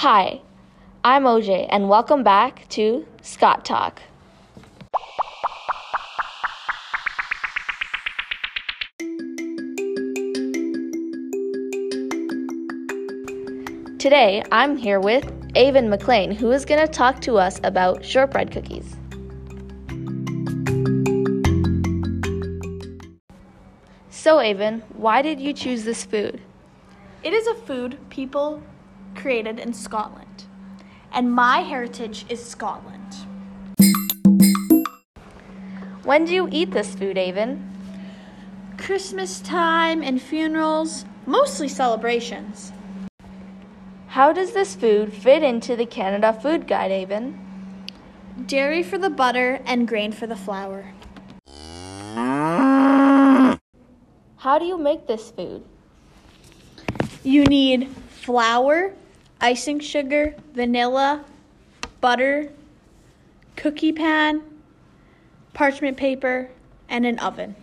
Hi, I'm OJ, and welcome back to Scott Talk. Today, I'm here with Avon McLean, who is going to talk to us about shortbread cookies. So, Avon, why did you choose this food? It is a food people created in Scotland, and my heritage is Scotland. When do you eat this food, Avon? Christmas time and funerals, mostly celebrations. How does this food fit into the Canada Food Guide, Avon? Dairy for the butter and grain for the flour. How do you make this food? You need flour, icing sugar, vanilla, butter, cookie pan, parchment paper, and an oven.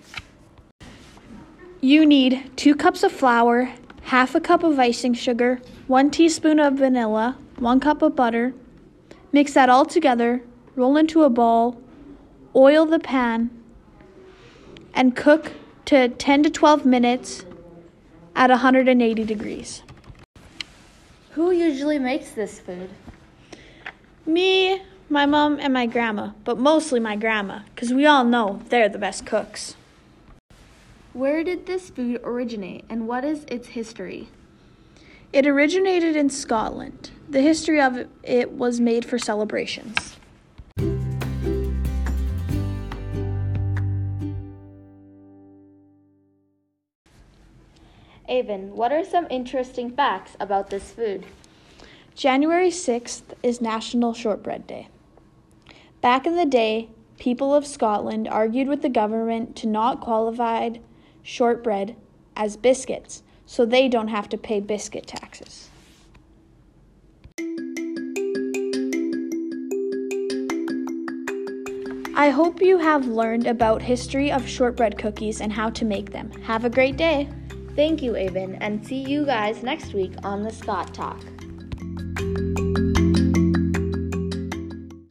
You need two cups of flour, half a cup of icing sugar, one teaspoon of vanilla, one cup of butter. Mix that all together, roll into a ball, oil the pan, and cook to 10 to 12 minutes at 180 degrees. Who usually makes this food? Me, my mom, and my grandma, but mostly my grandma, because we all know they're the best cooks. Where did this food originate and what is its history? It originated in Scotland. The history of it was made for celebrations. Avon, what are some interesting facts about this food? January 6th is National Shortbread Day. Back in the day, people of Scotland argued with the government to not qualify shortbread as biscuits so they don't have to pay biscuit taxes. I hope you have learned about history of shortbread cookies and how to make them. Have a great day. Thank you, Avon, and see you guys next week on the Scott Talk.